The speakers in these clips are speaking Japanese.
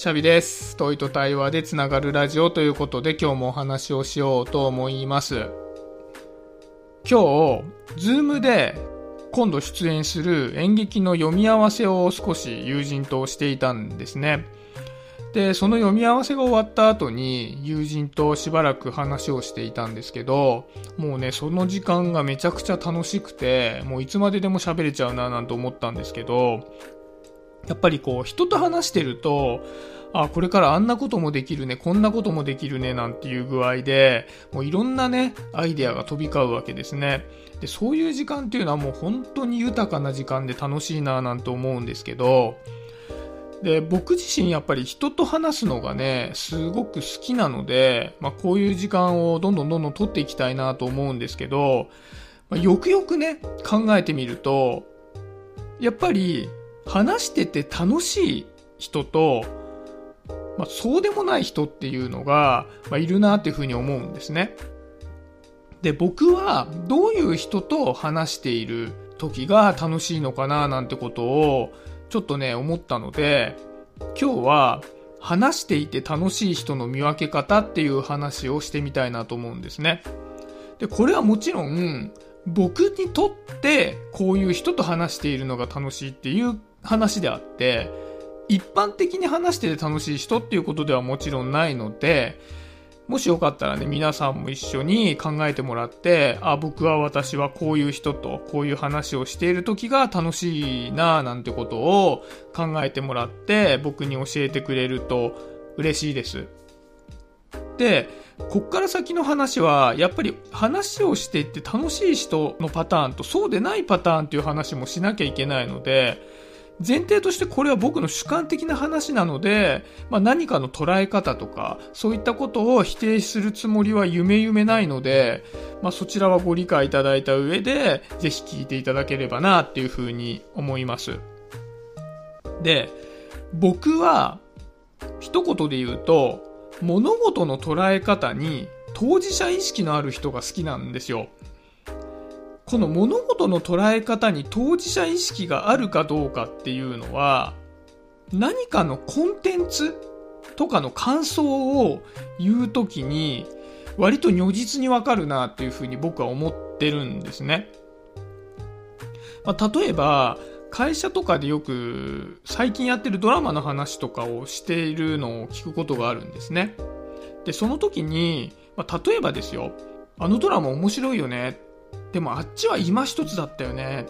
シャビです。問いと対話でつながるラジオということで今日もお話をしようと思います。今日、ズームで今度出演する演劇の読み合わせを少し友人としていたんですね。で、その読み合わせが終わった後に友人としばらく話をしていたんですけど、もうね、その時間がめちゃくちゃ楽しくて、もういつまででも喋れちゃうななんて思ったんですけど、やっぱりこう人と話してると、あ、これからあんなこともできるね、こんなこともできるね、なんていう具合で、もういろんなね、アイデアが飛び交うわけですね。で、そういう時間っていうのはもう本当に豊かな時間で楽しいななんて思うんですけど、で、僕自身やっぱり人と話すのがね、すごく好きなので、まあこういう時間をどんどんどんどん取っていきたいなと思うんですけど、まあ、よくよくね、考えてみると、やっぱり話してて楽しい人と、まあ、そうでもない人っていうのが、まあ、いるなっていうふうに思うんですね。で、僕はどういう人と話している時が楽しいのかななんてことをちょっとね、思ったので、今日は話していて楽しい人の見分け方っていう話をしてみたいなと思うんですね。で、これはもちろん僕にとってこういう人と話しているのが楽しいっていう話であって、一般的に話してて楽しい人っていうことではもちろんないので、もしよかったらね、皆さんも一緒に考えてもらって、あ、僕は私はこういう人とこういう話をしている時が楽しいななんてことを考えてもらって、僕に教えてくれると嬉しいです。で、こっから先の話は、やっぱり話をしていって楽しい人のパターンとそうでないパターンっていう話もしなきゃいけないので、前提としてこれは僕の主観的な話なので、まあ、何かの捉え方とか、そういったことを否定するつもりは夢夢ないので、まあ、そちらはご理解いただいた上で、ぜひ聞いていただければなっていうふうに思います。で、僕は、一言で言うと、物事の捉え方に当事者意識のある人が好きなんですよ。この物事の捉え方に当事者意識があるかどうかっていうのは、何かのコンテンツとかの感想を言うときに、割と如実にわかるなっていうふうに僕は思ってるんですね。まあ、例えば、会社とかでよく最近やってるドラマの話とかをしているのを聞くことがあるんですね。で、その時に、まあ、例えばですよ、あのドラマ面白いよね。でもあっちは今一つだったよね。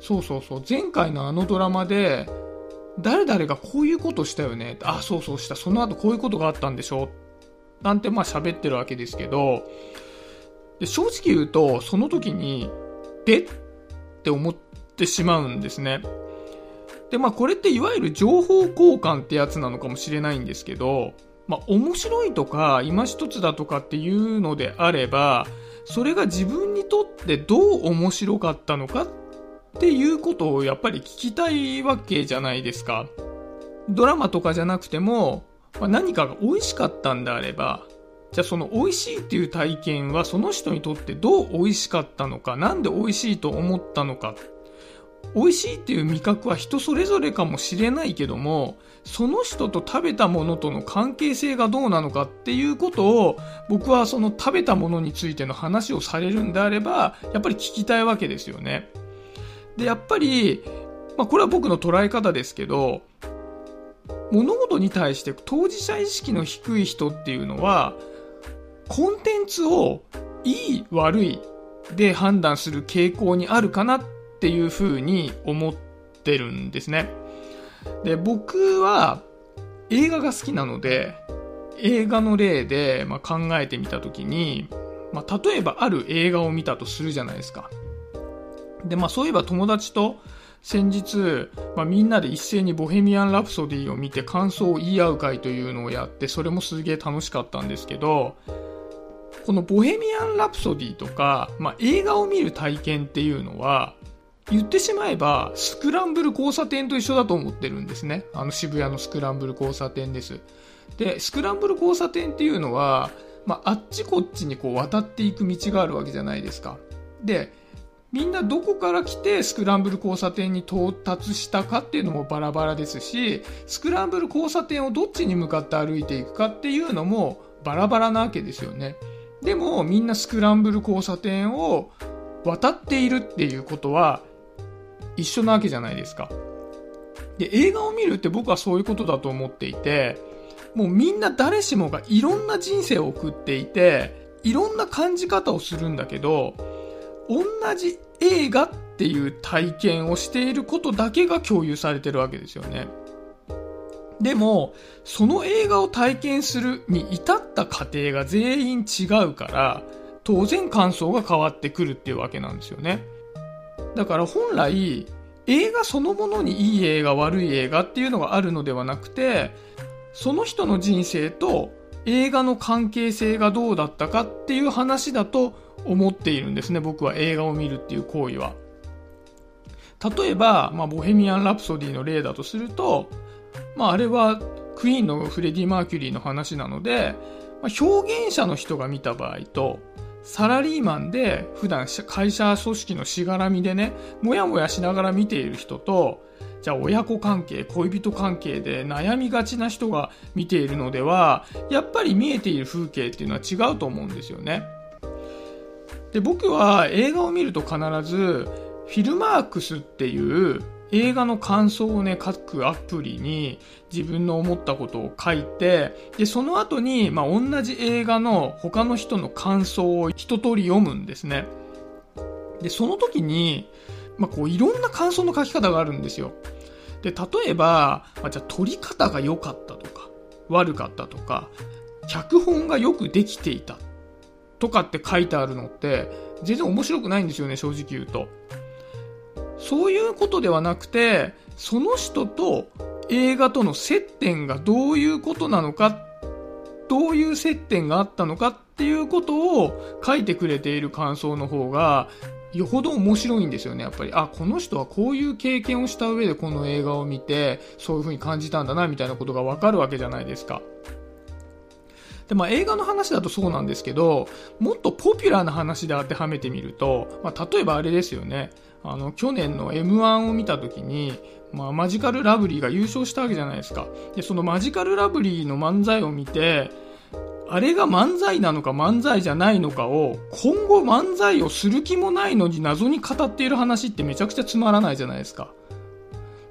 そうそうそう。前回のあのドラマで、誰々がこういうことしたよね。あ、そうそうした。その後こういうことがあったんでしょ。なんてまあ喋ってるわけですけど、で正直言うと、その時に、でって思ってしまうんですね。で、まあこれっていわゆる情報交換ってやつなのかもしれないんですけど、まあ面白いとか今一つだとかっていうのであれば、それが自分にとってどう面白かったのかっていうことをやっぱり聞きたいわけじゃないですか。ドラマとかじゃなくても、まあ、何かが美味しかったんであれば、じゃあその美味しいっていう体験はその人にとってどう美味しかったのか、何で美味しいと思ったのか。美味しいっていう味覚は人それぞれかもしれないけども、その人と食べたものとの関係性がどうなのかっていうことを、僕はその食べたものについての話をされるんであれば、やっぱり聞きたいわけですよね。で、やっぱり、まあこれは僕の捉え方ですけど、物事に対して当事者意識の低い人っていうのは、コンテンツをいい悪いで判断する傾向にあるかなっていうふうに思ってるんですね。で、僕は映画が好きなので、映画の例で、ま、考えてみたときに、まあ、例えばある映画を見たとするじゃないですか。で、まあそういえば友達と先日、まあ、みんなで一斉にボヘミアン・ラプソディを見て感想を言い合う会というのをやって、それもすげえ楽しかったんですけど、このボヘミアン・ラプソディとか、まあ、映画を見る体験っていうのは、言ってしまえば、スクランブル交差点と一緒だと思ってるんですね。あの渋谷のスクランブル交差点です。で、スクランブル交差点っていうのは、まあ、あっちこっちにこう渡っていく道があるわけじゃないですか。で、みんなどこから来てスクランブル交差点に到達したかっていうのもバラバラですし、スクランブル交差点をどっちに向かって歩いていくかっていうのもバラバラなわけですよね。でもみんなスクランブル交差点を渡っているっていうことは一緒なわけじゃないですか。で、映画を見るって僕はそういうことだと思っていて、もうみんな誰しもがいろんな人生を送っていて、いろんな感じ方をするんだけど、同じ映画っていう体験をしていることだけが共有されてるわけですよね。でも、その映画を体験するに至った過程が全員違うから、当然感想が変わってくるっていうわけなんですよね。だから本来、映画そのものにいい映画悪い映画っていうのがあるのではなくて、その人の人生と映画の関係性がどうだったかっていう話だと思っているんですね、僕は映画を見るっていう行為は。例えば、まあ、ボヘミアン・ラプソディの例だとすると、まあ、あれはクイーンのフレディ・マーキュリーの話なので、まあ、表現者の人が見た場合と、サラリーマンで普段会社組織のしがらみでね、もやもやしながら見ている人と、じゃあ親子関係、恋人関係で悩みがちな人が見ているのでは、やっぱり見えている風景っていうのは違うと思うんですよね。で、僕は映画を見ると必ず、フィルマークスっていう映画の感想をね、書くアプリに自分の思ったことを書いて、で、その後に、まあ、同じ映画の他の人の感想を一通り読むんですね。で、その時に、まあ、こう、いろんな感想の書き方があるんですよ。で、例えば、まあ、じゃあ撮り方が良かったとか、悪かったとか、脚本がよくできていたとかって書いてあるのって、全然面白くないんですよね、正直言うと。そういうことではなくて、その人と映画との接点がどういうことなのか、どういう接点があったのかっていうことを書いてくれている感想の方が、よほど面白いんですよね、やっぱり。あ、この人はこういう経験をした上でこの映画を見て、そういう風に感じたんだな、みたいなことがわかるわけじゃないですか。で、まあ映画の話だとそうなんですけど、もっとポピュラーな話で当てはめてみると、まあ例えばあれですよね。あの、去年の M1 を見た時に、まあマジカルラブリーが優勝したわけじゃないですか。で、そのマジカルラブリーの漫才を見て、あれが漫才なのか漫才じゃないのかを、今後漫才をする気もないのに謎に語っている話ってめちゃくちゃつまらないじゃないですか。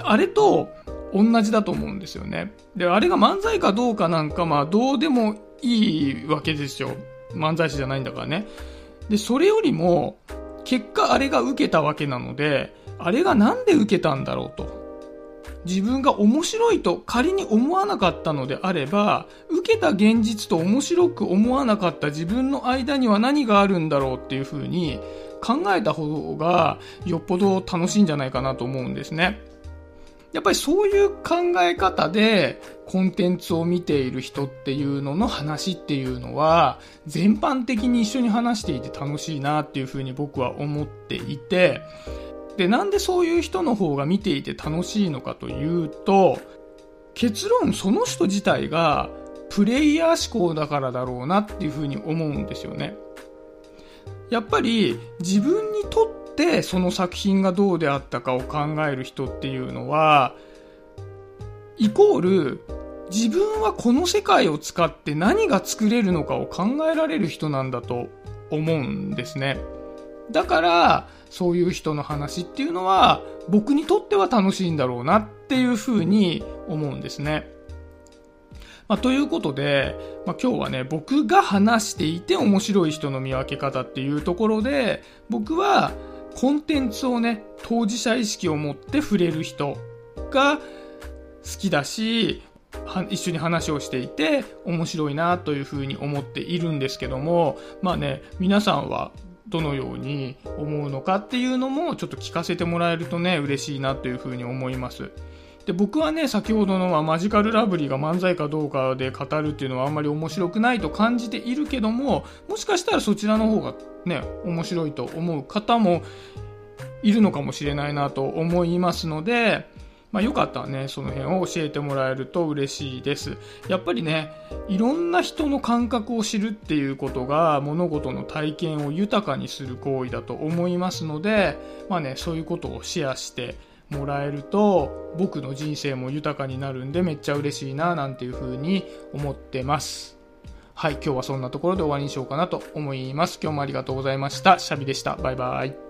あれと同じだと思うんですよね。で、あれが漫才かどうかなんかまあどうでもいいわけですよ。漫才師じゃないんだからね。で、それよりも、結果あれが受けたわけなので、あれがなんで受けたんだろうと。自分が面白いと仮に思わなかったのであれば、受けた現実と面白く思わなかった自分の間には何があるんだろうっていう風に考えた方がよっぽど楽しいんじゃないかなと思うんですね。やっぱりそういう考え方でコンテンツを見ている人っていうのの話っていうのは全般的に一緒に話していて楽しいなっていうふうに僕は思っていてでなんでそういう人の方が見ていて楽しいのかというと結論その人自体がプレイヤー思考だからだろうなっていうふうに思うんですよね。やっぱり自分にとっってその作品がどうであったかを考える人っていうのは、イコール自分はこの世界を使って何が作れるのかを考えられる人なんだと思うんですね。だから、そういう人の話っていうのは僕にとっては楽しいんだろうなっていうふうに思うんですね。まあ、ということで、まあ、今日はね、僕が話していて面白い人の見分け方っていうところで、僕はコンテンツをね、当事者意識を持って触れる人が好きだし、一緒に話をしていて面白いなというふうに思っているんですけども、まあね、皆さんはどのように思うのかっていうのもちょっと聞かせてもらえるとね、嬉しいなというふうに思います。で、僕はね、先ほどのマジカルラブリーが漫才かどうかで語るっていうのはあんまり面白くないと感じているけども、もしかしたらそちらの方がね、面白いと思う方もいるのかもしれないなと思いますので、まあ、よかったらね、その辺を教えてもらえると嬉しいです。やっぱりね、いろんな人の感覚を知るっていうことが物事の体験を豊かにする行為だと思いますので、まあね、そういうことをシェアしてもらえると僕の人生も豊かになるんでめっちゃ嬉しいななんていうふうに思ってます。はい、今日はそんなところで終わりにしようかなと思います。今日もありがとうございました。シャビでした。バイバイ。